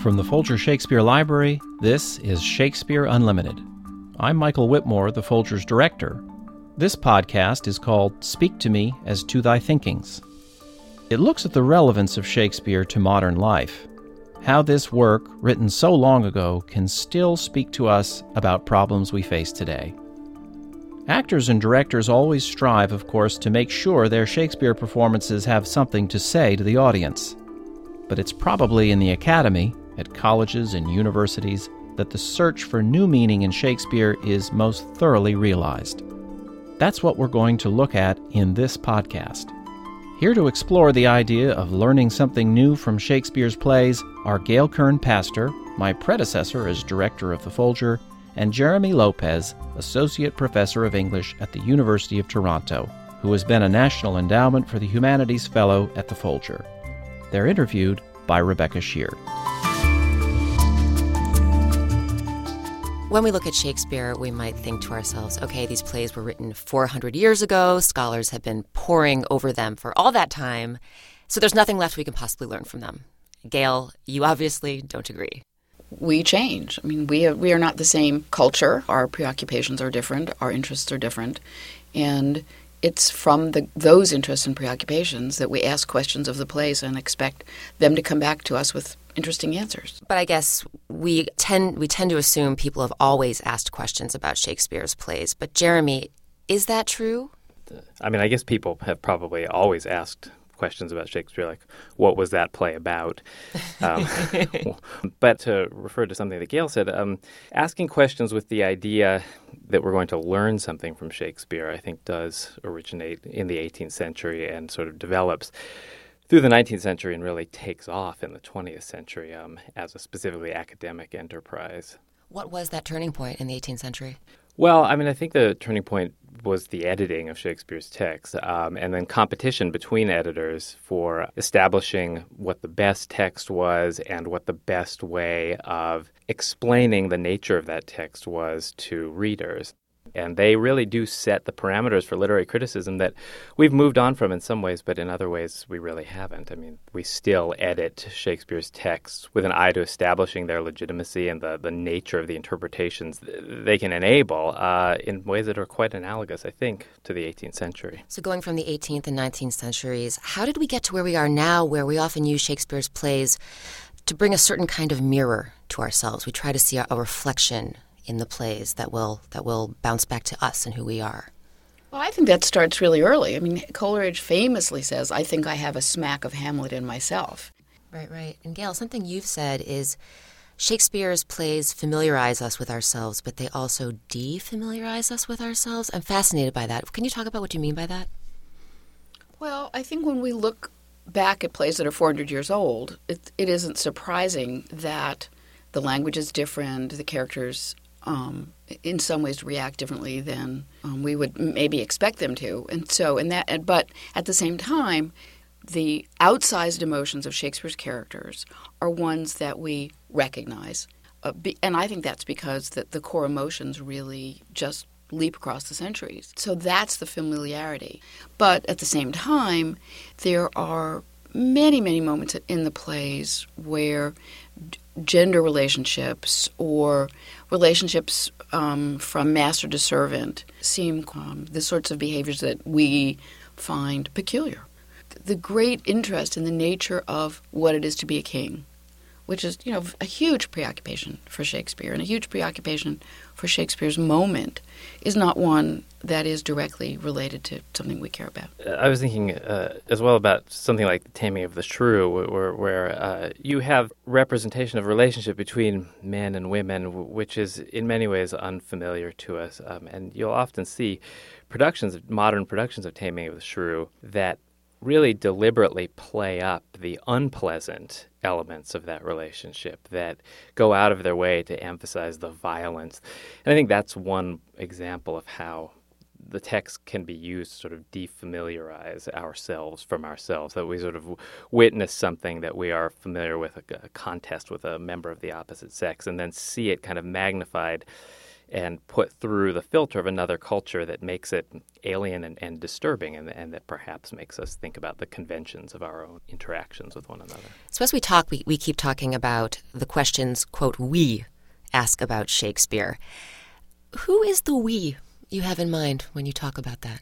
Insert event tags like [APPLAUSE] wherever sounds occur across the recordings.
From the Folger Shakespeare Library, this is Shakespeare Unlimited. I'm Michael Witmore, the Folger's director. This podcast is called Speak to Me as to Thy Thinkings. It looks at the relevance of Shakespeare to modern life, how this work, written so long ago, can still speak to us about problems we face today. Actors and directors always strive, of course, to make sure their Shakespeare performances have something to say to the audience. But it's probably in the academy at colleges and universities that the search for new meaning in Shakespeare is most thoroughly realized. That's what we're going to look at in this podcast. Here to explore the idea of learning something new from Shakespeare's plays are Gail Kern Paster, my predecessor as director of the Folger, and Jeremy Lopez, associate professor of English at the University of Toronto, who has been a National Endowment for the Humanities Fellow at the Folger. They're interviewed by Rebecca Sheir. When we look at Shakespeare, we might think to ourselves, okay, these plays were written 400 years ago. Scholars have been poring over them for all that time. So there's nothing left we can possibly learn from them. Gail, you obviously don't agree. We change. I mean, we are, we are not the same culture. Our preoccupations are different. Our interests are different. And it's from the, those interests and preoccupations that we ask questions of the plays and expect them to come back to us with interesting answers. But I guess we tend we tend to assume people have always asked questions about Shakespeare's plays. But Jeremy, is that true? I mean, I guess people have probably always asked questions about Shakespeare, like what was that play about? [LAUGHS] Um, [LAUGHS] but to refer to something that Gail said, um, asking questions with the idea that we're going to learn something from Shakespeare, I think, does originate in the 18th century and sort of develops through the 19th century and really takes off in the 20th century um, as a specifically academic enterprise. What was that turning point in the 18th century? Well, I mean, I think the turning point was the editing of Shakespeare's text, um, and then competition between editors for establishing what the best text was and what the best way of explaining the nature of that text was to readers. And they really do set the parameters for literary criticism that we've moved on from in some ways, but in other ways we really haven't. I mean, we still edit Shakespeare's texts with an eye to establishing their legitimacy and the, the nature of the interpretations they can enable uh, in ways that are quite analogous, I think, to the 18th century. So, going from the 18th and 19th centuries, how did we get to where we are now, where we often use Shakespeare's plays to bring a certain kind of mirror to ourselves? We try to see a, a reflection in the plays that will that will bounce back to us and who we are? Well, I think that starts really early. I mean, Coleridge famously says, "I think I have a smack of Hamlet in myself." Right, right. And Gail, something you've said is Shakespeare's plays familiarize us with ourselves, but they also defamiliarize us with ourselves. I'm fascinated by that. Can you talk about what you mean by that? Well, I think when we look back at plays that are 400 years old, it, it isn't surprising that the language is different, the characters um, in some ways react differently than um, we would maybe expect them to. And so, in that, but at the same time, the outsized emotions of Shakespeare's characters are ones that we recognize. Uh, be, and I think that's because the, the core emotions really just leap across the centuries. So that's the familiarity. But at the same time, there are many, many moments in the plays where gender relationships or relationships um, from master to servant seem um, the sorts of behaviors that we find peculiar. The great interest in the nature of what it is to be a king, which is, you know, a huge preoccupation for Shakespeare and a huge preoccupation for Shakespeare's moment, is not one that is directly related to something we care about. Uh, I was thinking uh, as well about something like the Taming of the Shrew, where, where uh, you have representation of relationship between men and women, which is in many ways unfamiliar to us, um, and you'll often see productions, modern productions of Taming of the Shrew, that really deliberately play up the unpleasant elements of that relationship that go out of their way to emphasize the violence. And I think that's one example of how the text can be used to sort of defamiliarize ourselves from ourselves, that we sort of witness something that we are familiar with, a, contest with a member of the opposite sex, and then see it kind of magnified and put through the filter of another culture that makes it alien and, and disturbing and, and that perhaps makes us think about the conventions of our own interactions with one another. So as we talk, we, we keep talking about the questions, quote, we ask about Shakespeare. Who is the we you have in mind when you talk about that?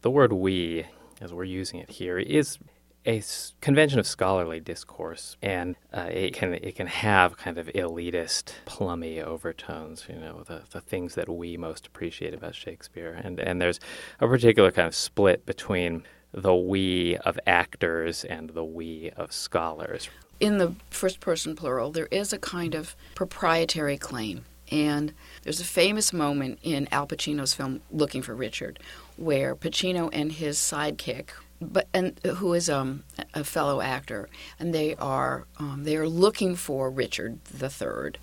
The word we, as we're using it here, is a convention of scholarly discourse, and uh, it can it can have kind of elitist, plummy overtones. You know, the the things that we most appreciate about Shakespeare, and and there's a particular kind of split between the we of actors and the we of scholars. In the first person plural, there is a kind of proprietary claim. And there's a famous moment in Al Pacino's film Looking for Richard where Pacino and his sidekick, but and who is um, a fellow actor, and they are um, they are looking for Richard the Third,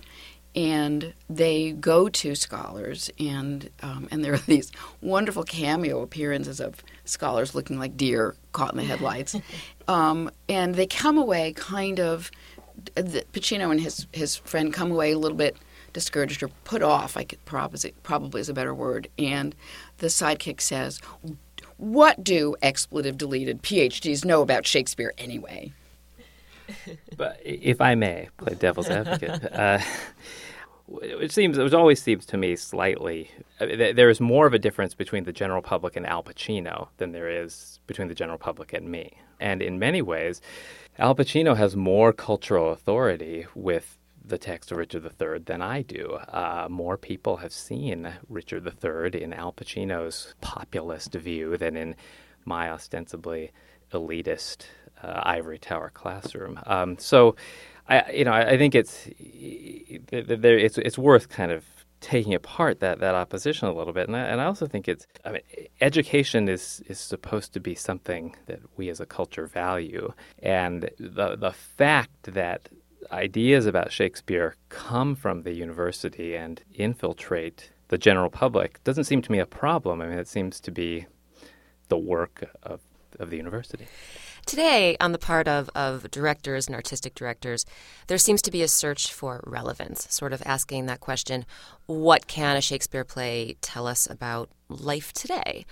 and they go to scholars, and um, and there are [LAUGHS] these wonderful cameo appearances of scholars looking like deer caught in the headlights, [LAUGHS] um, and they come away kind of. Pacino and his his friend come away a little bit discouraged or put off. I could probably probably is a better word. And the sidekick says, what do expletive deleted PhDs know about Shakespeare anyway? but if I may play devil's advocate, uh, it seems it always seems to me slightly there is more of a difference between the general public and Al Pacino than there is between the general public and me. And in many ways, Al Pacino has more cultural authority with the text of Richard III than I do. Uh, more people have seen Richard III in Al Pacino's populist view than in my ostensibly elitist uh, ivory tower classroom. Um, so, I you know I, I think it's it's it's worth kind of taking apart that, that opposition a little bit. And I, and I also think it's, I mean, education is, is supposed to be something that we as a culture value. And the, the fact that ideas about Shakespeare come from the university and infiltrate the general public doesn't seem to me a problem. I mean, it seems to be the work of, of the university. Today, on the part of, of directors and artistic directors, there seems to be a search for relevance, sort of asking that question what can a Shakespeare play tell us about life today?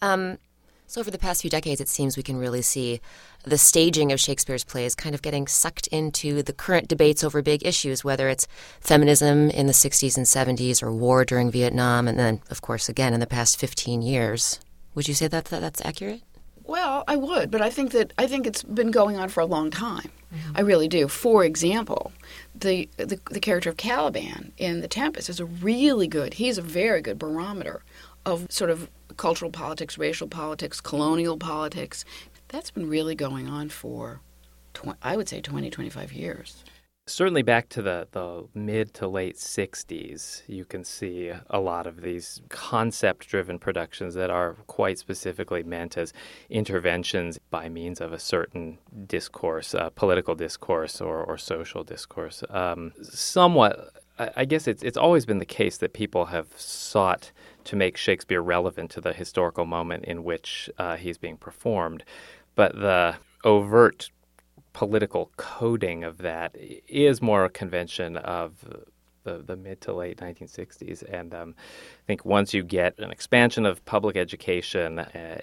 Um, so, over the past few decades, it seems we can really see the staging of Shakespeare's plays kind of getting sucked into the current debates over big issues, whether it's feminism in the 60s and 70s or war during Vietnam, and then, of course, again in the past 15 years. Would you say that, that that's accurate? Well, I would, but I think that I think it's been going on for a long time. Mm-hmm. I really do. For example, the, the the character of Caliban in The Tempest is a really good. He's a very good barometer of sort of cultural politics, racial politics, colonial politics. That's been really going on for, tw- I would say, 20, 25 years. Certainly back to the, the mid to late 60s, you can see a lot of these concept driven productions that are quite specifically meant as interventions by means of a certain discourse, uh, political discourse or, or social discourse. Um, somewhat, I, I guess it's, it's always been the case that people have sought to make Shakespeare relevant to the historical moment in which uh, he's being performed. But the overt political coding of that is more a convention of the, the mid to late 1960s. And um, I think once you get an expansion of public education, uh,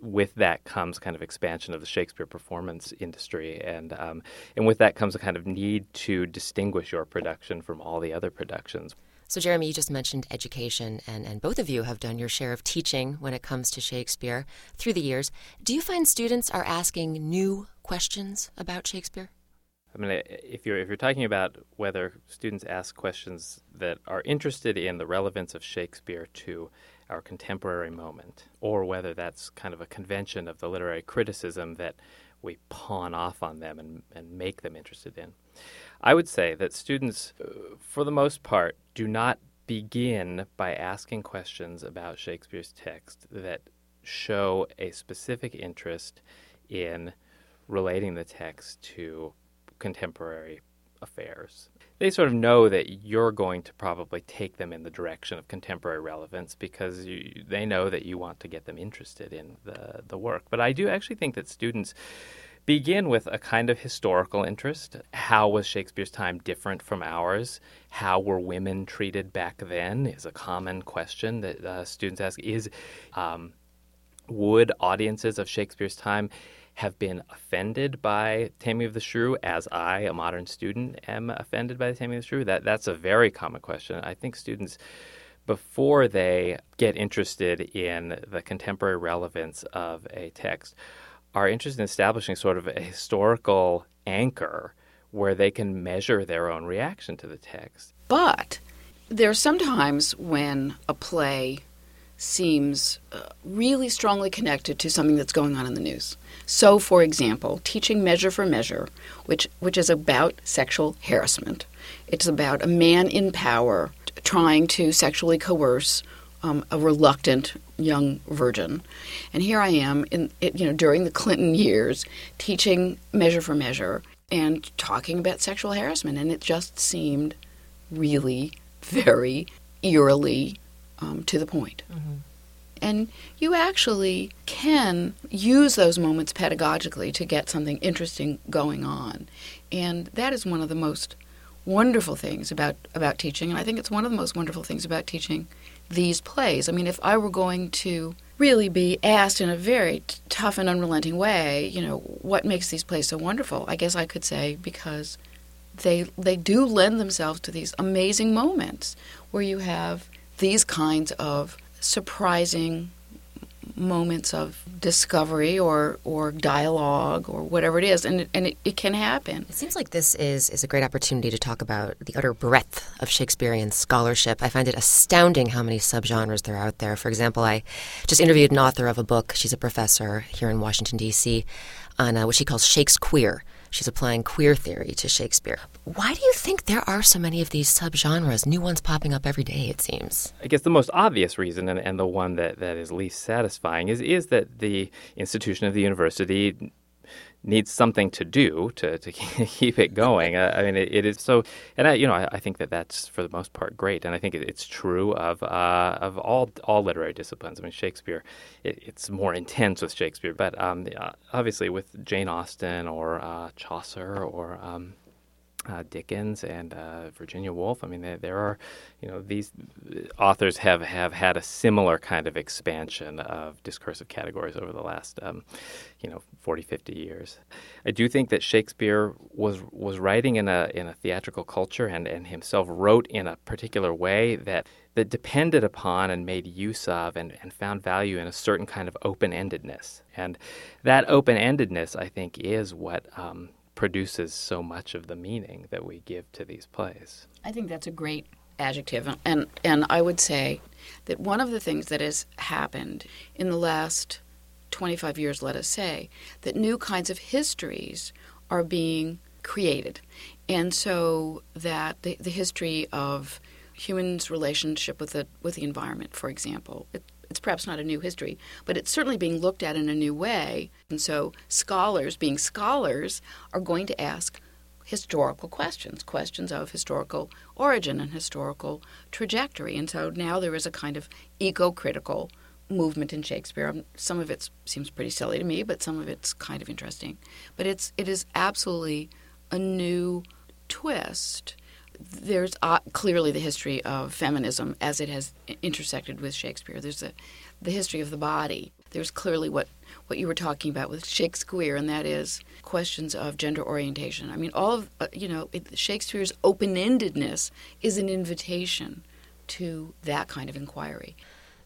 with that comes kind of expansion of the Shakespeare performance industry. And, um, and with that comes a kind of need to distinguish your production from all the other productions. So, Jeremy, you just mentioned education, and, and both of you have done your share of teaching when it comes to Shakespeare through the years. Do you find students are asking new questions about Shakespeare? I mean, if you're if you're talking about whether students ask questions that are interested in the relevance of Shakespeare to our contemporary moment, or whether that's kind of a convention of the literary criticism that we pawn off on them and, and make them interested in. I would say that students, uh, for the most part, do not begin by asking questions about Shakespeare's text that show a specific interest in relating the text to contemporary affairs. They sort of know that you're going to probably take them in the direction of contemporary relevance because you, they know that you want to get them interested in the, the work. But I do actually think that students begin with a kind of historical interest. How was Shakespeare's time different from ours? How were women treated back then? Is a common question that uh, students ask. Is um, would audiences of Shakespeare's time have been offended by Taming of the Shrew, as I, a modern student, am offended by the Taming of the Shrew? That that's a very common question. I think students before they get interested in the contemporary relevance of a text are interested in establishing sort of a historical anchor where they can measure their own reaction to the text. But there are sometimes when a play seems uh, really strongly connected to something that's going on in the news. So, for example, teaching Measure for Measure, which, which is about sexual harassment, it's about a man in power trying to sexually coerce um, a reluctant young virgin. And here I am, in you know, during the Clinton years, teaching Measure for Measure and talking about sexual harassment, and it just seemed really very eerily um, to the point. Mm-hmm. And you actually can use those moments pedagogically to get something interesting going on. And that is one of the most wonderful things about, about teaching. And I think it's one of the most wonderful things about teaching these plays. I mean, if I were going to really be asked in a very t- tough and unrelenting way, you know, what makes these plays so wonderful, I guess I could say because they they do lend themselves to these amazing moments where you have these kinds of surprising moments of discovery or or dialogue or whatever it is and and it, it, can happen. It seems like this is is a great opportunity to talk about the utter breadth of shakespearean scholarship. I find it astounding how many subgenres there are out there. For example i just interviewed an author of a book. She's a professor here in washington d.c on uh, what she calls shakespeare She's applying queer theory to Shakespeare. Why do you think there are so many of these subgenres, new ones popping up every day, it seems? I guess the most obvious reason, and, and the one that, that is least satisfying, is, is that the institution of the university needs something to do to, to [LAUGHS] keep it going. I, mean, it, it is so, and I, you know, I, I, think that that's for the most part great, and I think it, it's true of uh, of all all literary disciplines. I mean, Shakespeare, it's more intense with Shakespeare, but um, obviously with Jane Austen or uh, Chaucer or um, uh, Dickens and uh, Virginia Woolf. I mean, there, there, are, you know, these authors have, have had a similar kind of expansion of discursive categories over the last, um, you know, 40, 50 years. I do think that Shakespeare was was writing in a in a theatrical culture and, and himself wrote in a particular way that that depended upon and made use of and, and found value in a certain kind of open endedness. And that open endedness, I think, is what um, produces so much of the meaning that we give to these plays. I think that's a great adjective. And, and I would say that one of the things that has happened in the last 25 years, let us say, that new kinds of histories are being created. And so that the, the history of humans' relationship with the, with the environment, for example, it, it's perhaps not a new history, but it's certainly being looked at in a new way. And so scholars, being scholars, are going to ask historical questions, questions of historical origin and historical trajectory. And so now there is a kind of eco critical movement in Shakespeare. Um, some of it seems pretty silly to me, but some of it's kind of interesting. But it's it is absolutely a new twist there's uh, clearly the history of feminism as it has intersected with Shakespeare. There's a, the history of the body. There's clearly what, what you were talking about with Shakespeare, and that is questions of gender orientation. I mean, all of, uh, you know, it, Shakespeare's open endedness is an invitation to that kind of inquiry.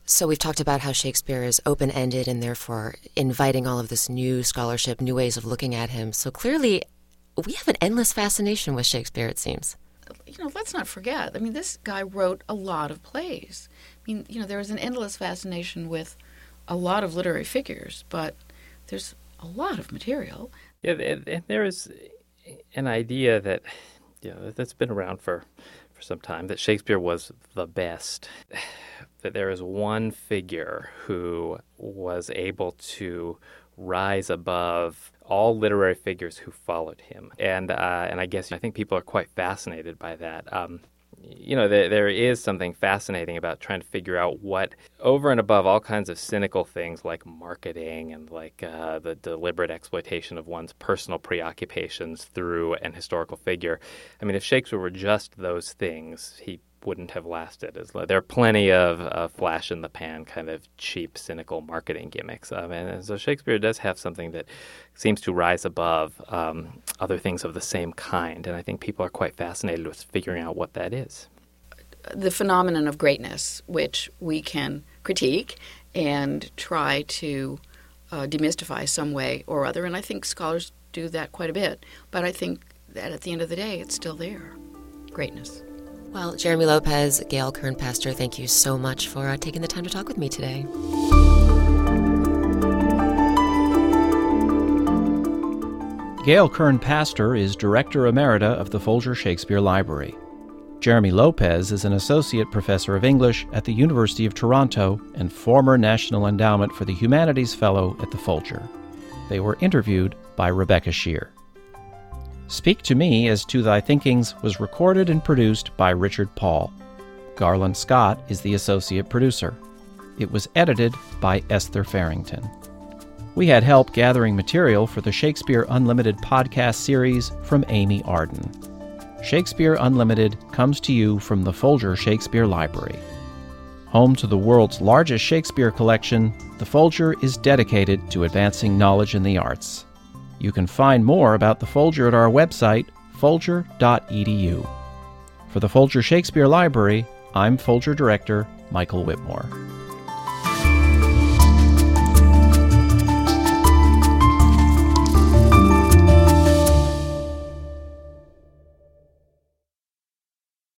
So we've talked about how Shakespeare is open ended and therefore inviting all of this new scholarship, new ways of looking at him. So clearly, we have an endless fascination with Shakespeare, it seems you know, let's not forget. I mean, this guy wrote a lot of plays. I mean, you know, there was an endless fascination with a lot of literary figures, but there's a lot of material. Yeah, and there is an idea that you know that's been around for for some time that Shakespeare was the best. [SIGHS] That there is one figure who was able to rise above all literary figures who followed him, and uh, and I guess I think people are quite fascinated by that. Um, you know, there, there is something fascinating about trying to figure out what, over and above all kinds of cynical things like marketing and like uh, the deliberate exploitation of one's personal preoccupations through an historical figure. I mean, if Shakespeare were just those things, he wouldn't have lasted. There are plenty of uh, flash in the pan, kind of cheap, cynical marketing gimmicks. Um, and so Shakespeare does have something that seems to rise above um, other things of the same kind. And I think people are quite fascinated with figuring out what that is. The phenomenon of greatness, which we can critique and try to uh, demystify some way or other. And I think scholars do that quite a bit. But I think that at the end of the day, it's still there greatness. Well, Jeremy Lopez, Gail Kern Paster, thank you so much for uh, taking the time to talk with me today. Gail Kern Paster is Director Emerita of the Folger Shakespeare Library. Jeremy Lopez is an Associate Professor of English at the University of Toronto and former National Endowment for the Humanities Fellow at the Folger. They were interviewed by Rebecca Sheir. Speak to Me as to Thy Thinkings was recorded and produced by Richard Paul. Garland Scott is the associate producer. It was edited by Esther Farrington. We had help gathering material for the Shakespeare Unlimited podcast series from Amy Arden. Shakespeare Unlimited comes to you from the Folger Shakespeare Library. Home to the world's largest Shakespeare collection, the Folger is dedicated to advancing knowledge in the arts. You can find more about the Folger at our website, folger.edu. For the Folger Shakespeare Library, I'm Folger Director Michael Witmore.